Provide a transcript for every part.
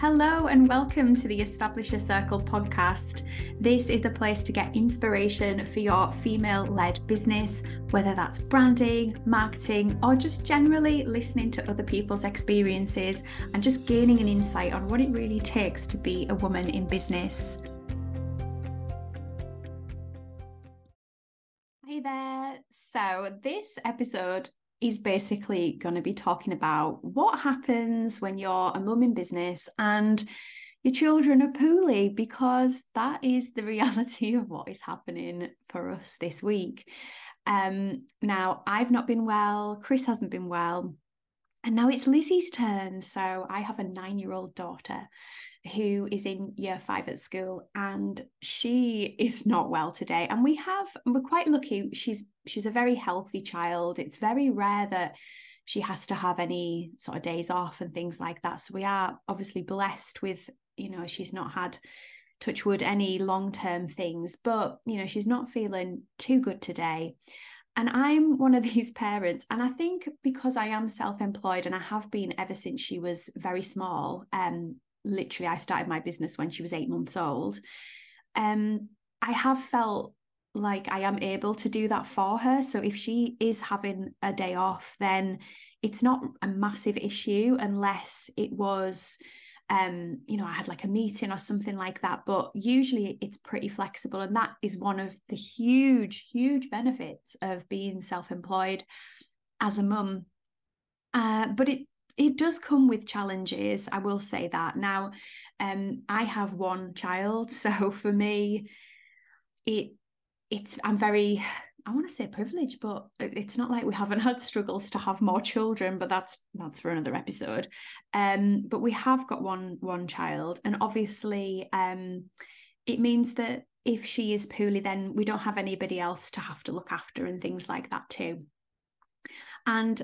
Hello, and welcome to the Establish Circle podcast. This is the place to get inspiration for your female led business, whether that's branding, marketing, or just generally listening to other people's experiences and just gaining an insight on what it really takes to be a woman in business. Hey there. So, this episode is basically going to be talking about what happens when you're a mum in business and your children are poorly because that is the reality of what is happening for us this week. Um, now, I've not been well, Chris hasn't been well, and now it's Lizzie's turn. So I have a nine year old daughter who is in year five at school and she is not well today. And we have, we're quite lucky. She's she's a very healthy child. It's very rare that she has to have any sort of days off and things like that. So we are obviously blessed with, you know, she's not had touch wood any long term things, but you know, she's not feeling too good today. And I'm one of these parents, and I think because I am self-employed and I have been ever since she was very small, um, literally I started my business when she was eight months old. Um, I have felt like I am able to do that for her. So if she is having a day off, then it's not a massive issue unless it was um you know i had like a meeting or something like that but usually it's pretty flexible and that is one of the huge huge benefits of being self-employed as a mum. Uh, but it it does come with challenges i will say that. Now um i have one child so for me it it's i'm very I want to say privilege, but it's not like we haven't had struggles to have more children, but that's that's for another episode. Um, but we have got one one child, and obviously, um, it means that if she is poorly, then we don't have anybody else to have to look after and things like that too. And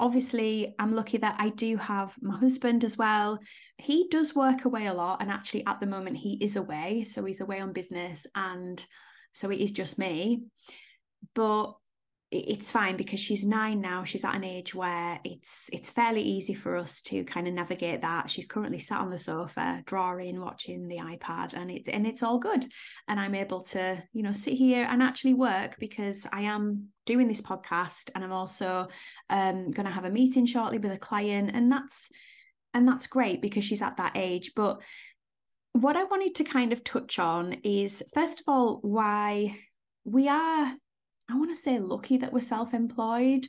obviously, I'm lucky that I do have my husband as well. He does work away a lot, and actually, at the moment, he is away, so he's away on business, and so it is just me but it's fine because she's nine now she's at an age where it's it's fairly easy for us to kind of navigate that. She's currently sat on the sofa drawing watching the ipad and it's and it's all good. And i'm able to you know sit here and actually work because i am doing this podcast and i'm also um, going to have a meeting shortly with a client and that's and that's great because she's at that age. But what i wanted to kind of touch on is first of all why we are I want to say lucky that we're self employed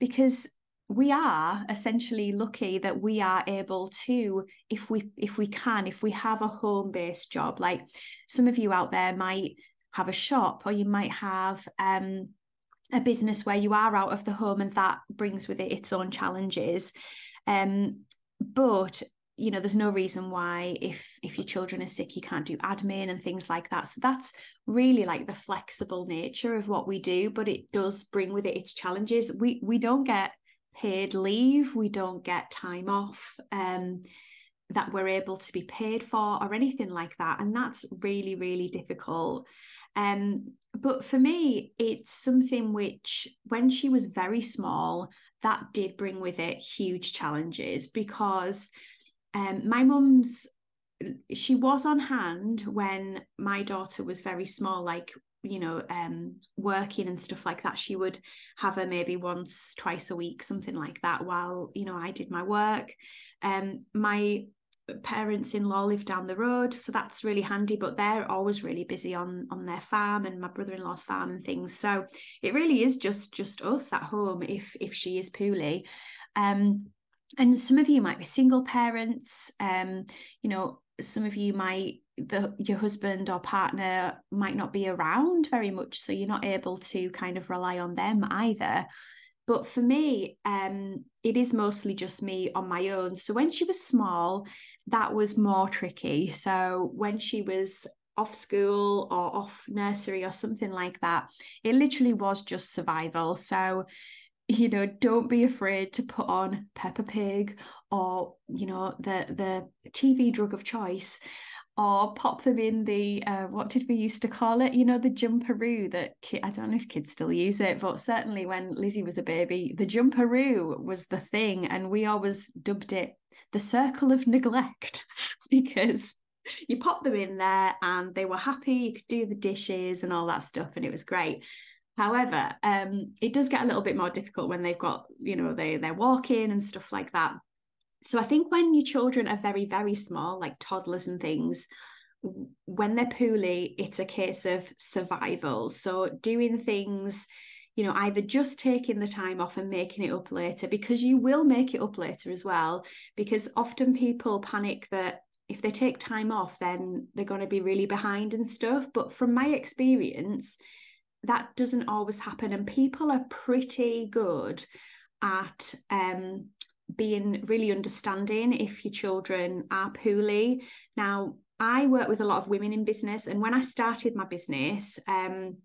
because we are essentially lucky that we are able to if we if we can if we have a home based job. Like some of you out there might have a shop or you might have um a business where you are out of the home and that brings with it its own challenges. Um but you know there's no reason why if if your children are sick you can't do admin and things like that. So that's really like the flexible nature of what we do but it does bring with it its challenges. We we don't get paid leave. We don't get time off um that we're able to be paid for or anything like that. And that's really really difficult. Um but for me it's something which when she was very small that did bring with it huge challenges because um, my mum's she was on hand when my daughter was very small like you know um working and stuff like that. She would have her maybe once twice a week something like that while you know I did my work. Um my parents in law live down the road so that's really handy but they're always really busy on on their farm and my brother-in-law's farm and things. So it really is just just us at home if if she is poorly. Um and some of you might be single parents um you know some of you might the your husband or partner might not be around very much so you're not able to kind of rely on them either. But for me um it is mostly just me on my own. So when she was small that was more tricky. So when she was off school or off nursery or something like that it literally was just survival. So you know don't be afraid to put on peppa pig or you know the the tv drug of choice or pop them in the uh, what did we used to call it? You know, the jumperoo that ki- I don't know if kids still use it, but certainly when Lizzie was a baby, the jumperoo was the thing, and we always dubbed it the circle of neglect because you pop them in there and they were happy. You could do the dishes and all that stuff, and it was great. However, um, it does get a little bit more difficult when they've got, you know, they they're walking and stuff like that. So I think when your children are very, very small, like toddlers and things, when they're poorly, it's a case of survival. So doing things, you know, either just taking the time off and making it up later, because you will make it up later as well. Because often people panic that if they take time off, then they're going to be really behind and stuff. But from my experience, that doesn't always happen. And people are pretty good at um, being really understanding if your children are poorly. Now, I work with a lot of women in business, and when I started my business, um,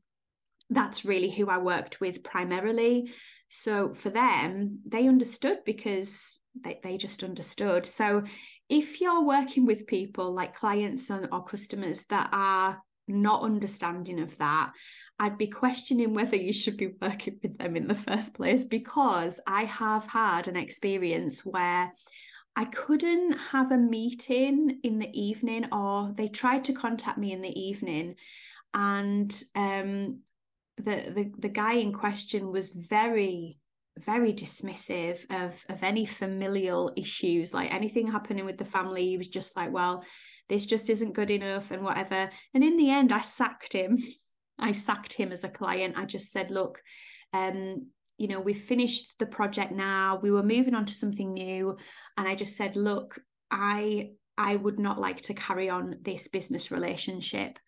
that's really who I worked with primarily. So for them, they understood because they, they just understood. So if you're working with people like clients and, or customers that are not understanding of that, I'd be questioning whether you should be working with them in the first place because I have had an experience where I couldn't have a meeting in the evening, or they tried to contact me in the evening, and um, the, the the guy in question was very very dismissive of of any familial issues like anything happening with the family. He was just like well this just isn't good enough and whatever. And in the end i sacked him. I sacked him as a client. I just said look um you know we've finished the project now. We were moving on to something new. And i just said look i i would not like to carry on this business relationship.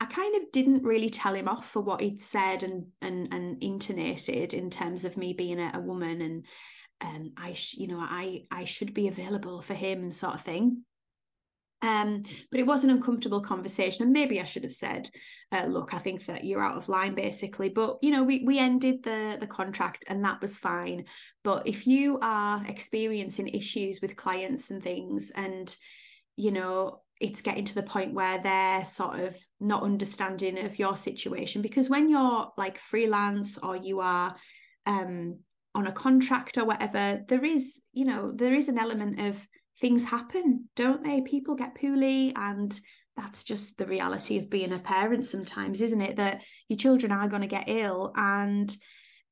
I kind of didn't really tell him off for what he'd said and and and intonated in terms of me being a, a woman and um I sh- you know I I should be available for him sort of thing. Um, but it was an uncomfortable conversation, and maybe I should have said, uh, "Look, I think that you're out of line, basically." But you know, we we ended the the contract, and that was fine. But if you are experiencing issues with clients and things, and you know, it's getting to the point where they're sort of not understanding of your situation because when you're like freelance or you are um on a contract or whatever there is you know there is an element of things happen don't they? People get poorly and that's just the reality of being a parent sometimes isn't it? That your children are going to get ill and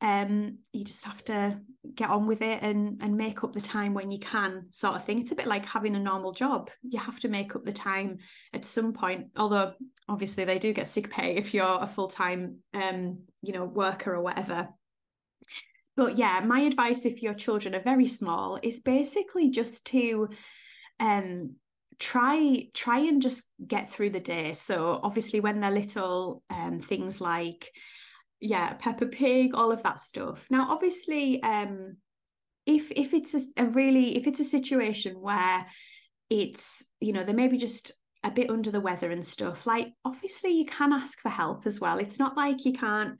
um you just have to get on with it and and make up the time when you can sort of thing. It's a bit like having a normal job. You have to make up the time at some point although obviously they do get sick pay if you're a full-time um you know worker or whatever but yeah my advice if your children are very small is basically just to um try try and just get through the day. So obviously when they're little um things like yeah peppa pig all of that stuff. Now obviously um if if it's a, a really if it's a situation where it's you know they may be just a bit under the weather and stuff like obviously you can ask for help as well. It's not like you can't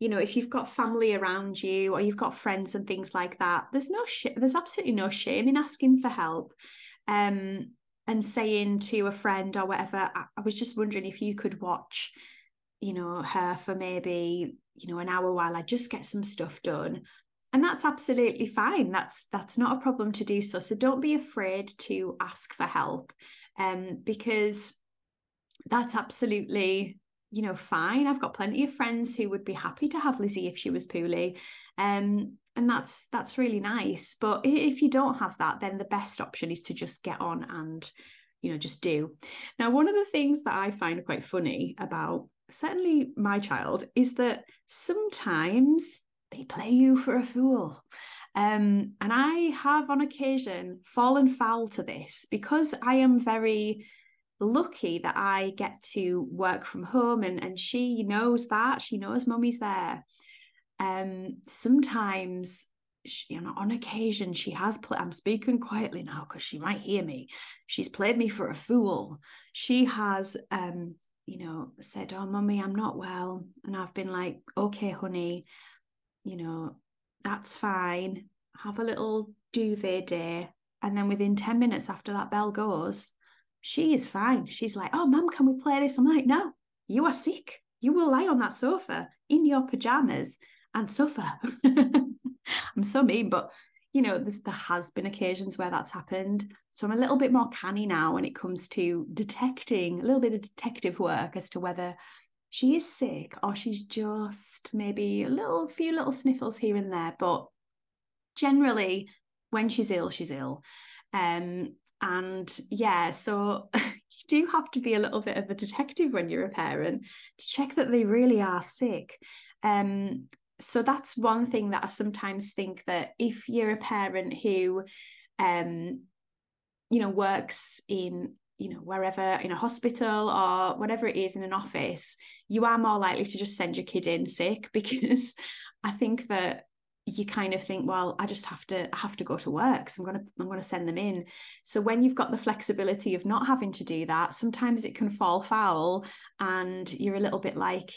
you know if you've got family around you or you've got friends and things like that there's no sh- there's absolutely no shame in asking for help um and saying to a friend or whatever I, I was just wondering if you could watch you know her for maybe you know an hour while I just get some stuff done. And that's absolutely fine. That's that's not a problem to do so. So don't be afraid to ask for help um because that's absolutely you know fine I've got plenty of friends who would be happy to have Lizzie if she was poorly um and that's that's really nice but if you don't have that then the best option is to just get on and you know just do now one of the things that I find quite funny about certainly my child, is that sometimes they play you for a fool. Um, and I have on occasion fallen foul to this because I am very lucky that I get to work from home and, and she knows that. She knows mummy's there. Um, sometimes she, you know, on occasion she has played i'm speaking quietly now because she might hear me she's played me for a fool she has um you know, said, Oh, mummy, I'm not well. And I've been like, Okay, honey, you know, that's fine. Have a little duvet day. And then within 10 minutes after that bell goes, she is fine. She's like, oh, mum, can we play this? I'm like, no, you are sick. You will lie on that sofa in your pajamas and suffer. I'm so mean, but you know, there has been occasions where that's happened. So I'm a little bit more canny now when it comes to detecting a little bit of detective work as to whether she is sick or she's just maybe a little few little sniffles here and there. But generally, when she's ill, she's ill. Um, and yeah, so you do have to be a little bit of a detective when you're a parent to check that they really are sick. Um, so that's one thing that I sometimes think that if you're a parent who um you know works in you know wherever in a hospital or whatever it is in an office you are more likely to just send your kid in sick because i think that you kind of think well i just have to I have to go to work so i'm going to i'm going to send them in so when you've got the flexibility of not having to do that sometimes it can fall foul and you're a little bit like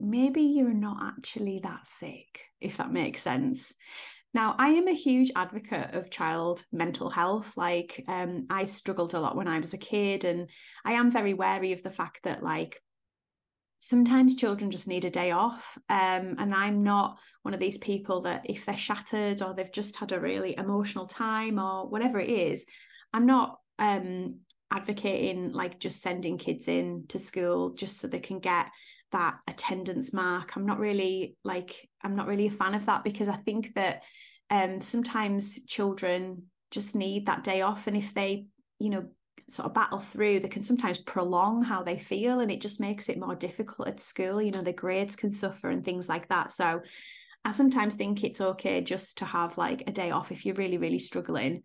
maybe you're not actually that sick, if that makes sense. Now, I am a huge advocate of child mental health. Like, um, I struggled a lot when I was a kid, and I am very wary of the fact that, like, sometimes children just need a day off. Um, and I'm not one of these people that if they're shattered or they've just had a really emotional time or whatever it is, I'm not um, advocating like just sending kids in to school just so they can get that attendance mark. I'm not really like I'm not really a fan of that because I think that um sometimes children just need that day off and if they, you know, sort of battle through, they can sometimes prolong how they feel and it just makes it more difficult at school. You know, the grades can suffer and things like that. So I sometimes think it's okay just to have like a day off if you're really, really struggling.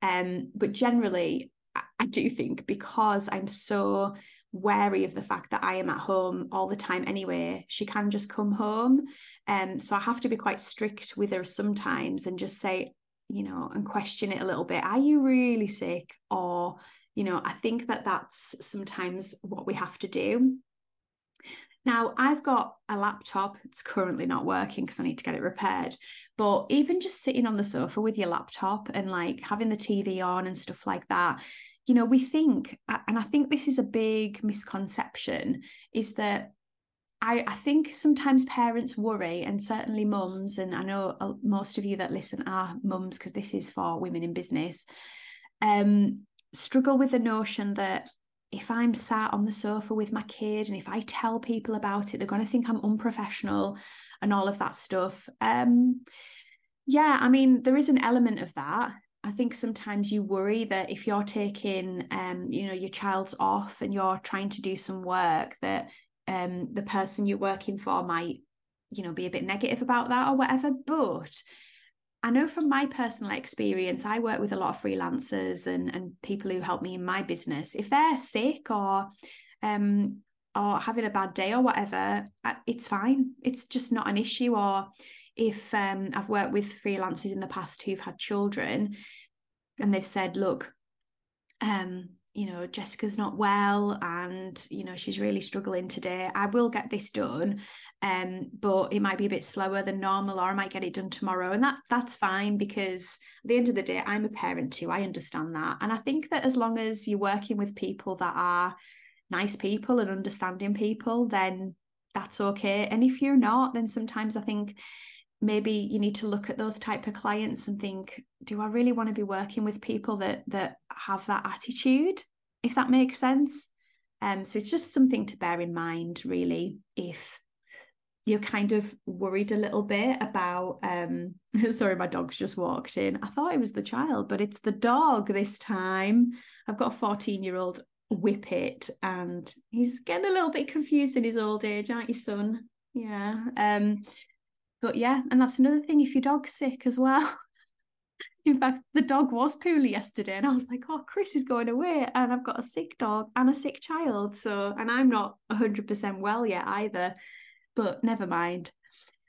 Um, but generally, I do think because I'm so wary of the fact that I am at home all the time anyway. She can just come home. Um, so I have to be quite strict with her sometimes and just say, you know, and question it a little bit. Are you really sick? Or, you know, I think that that's sometimes what we have to do. Now, I've got a laptop. It's currently not working because I need to get it repaired. But even just sitting on the sofa with your laptop and like having the TV on and stuff like that, you know, we think, and I think this is a big misconception, is that I, I think sometimes parents worry, and certainly mums, and I know most of you that listen are mums because this is for women in business, um, struggle with the notion that if I'm sat on the sofa with my kid and if I tell people about it, they're going to think I'm unprofessional and all of that stuff. Um, yeah, I mean, there is an element of that. I think sometimes you worry that if you're taking, um, you know, your child's off and you're trying to do some work, that um, the person you're working for might, you know, be a bit negative about that or whatever. But I know from my personal experience, I work with a lot of freelancers and and people who help me in my business. If they're sick or um or having a bad day or whatever, it's fine. It's just not an issue. Or if um, I've worked with freelancers in the past who've had children and they've said, look, um, you know, Jessica's not well and, you know, she's really struggling today. I will get this done. Um, but it might be a bit slower than normal, or I might get it done tomorrow. And that that's fine because at the end of the day, I'm a parent too. I understand that. And I think that as long as you're working with people that are nice people and understanding people, then that's okay. And if you're not, then sometimes I think maybe you need to look at those type of clients and think do i really want to be working with people that that have that attitude if that makes sense um so it's just something to bear in mind really if you're kind of worried a little bit about um sorry my dog's just walked in i thought it was the child but it's the dog this time i've got a 14 year old whippet and he's getting a little bit confused in his old age aren't you son yeah um but yeah, and that's another thing if your dog's sick as well. In fact, the dog was poorly yesterday, and I was like, "Oh, Chris is going away, and I've got a sick dog and a sick child." So, and I'm not hundred percent well yet either, but never mind.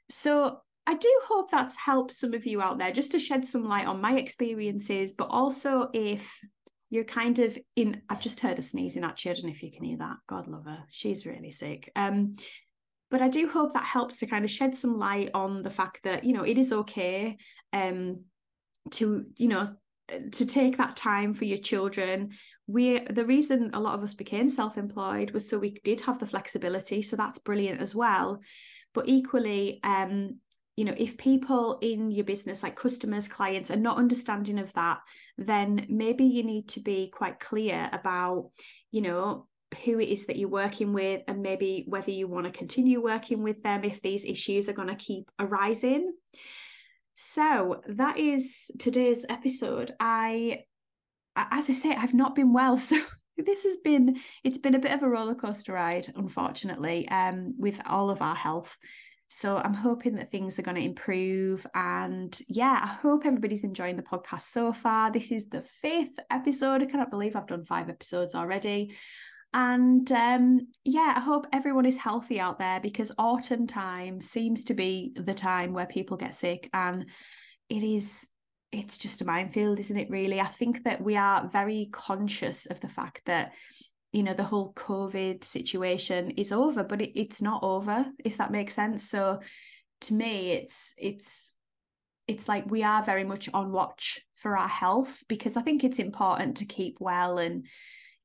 So, I do hope that's helped some of you out there, just to shed some light on my experiences, but also if you're kind of in. I've just heard a sneezing actually. I don't know if you can hear that. God love her, she's really sick. Um, but I do hope that helps to kind of shed some light on the fact that you know it is okay um to you know to take that time for your children we the reason a lot of us became self-employed was so we did have the flexibility so that's brilliant as well but equally um you know if people in your business like customers clients are not understanding of that then maybe you need to be quite clear about you know who it is that you're working with and maybe whether you want to continue working with them if these issues are going to keep arising so that is today's episode. I, as I say, I've not been well, so this has been it's been a bit of a roller coaster ride, unfortunately, um, with all of our health. So I'm hoping that things are going to improve. And yeah, I hope everybody's enjoying the podcast so far. This is the fifth episode. I cannot believe I've done five episodes already. And um, yeah, I hope everyone is healthy out there because autumn time seems to be the time where people get sick. And it is, it's just a minefield, isn't it, really? I think that we are very conscious of the fact that, you know, the whole COVID situation is over, but it, it's not over, if that makes sense. So to me, it's, it's, it's like we are very much on watch for our health because I think it's important to keep well and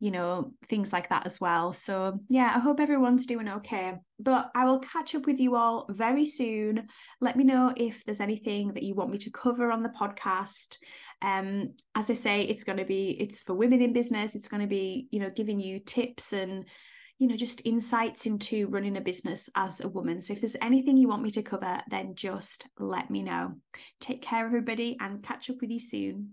you know, things like that as well. So, yeah, I hope everyone's doing okay. But I will catch up with you all very soon. Let me know if there's anything that you want me to cover on the podcast. Um, as I say, it's going to be it's for women in business. It's going to be, you know, giving you tips and you know, just insights into running a business as a woman. So if there's anything you want me to cover, then just let me know. Take care, everybody, and catch up with you soon.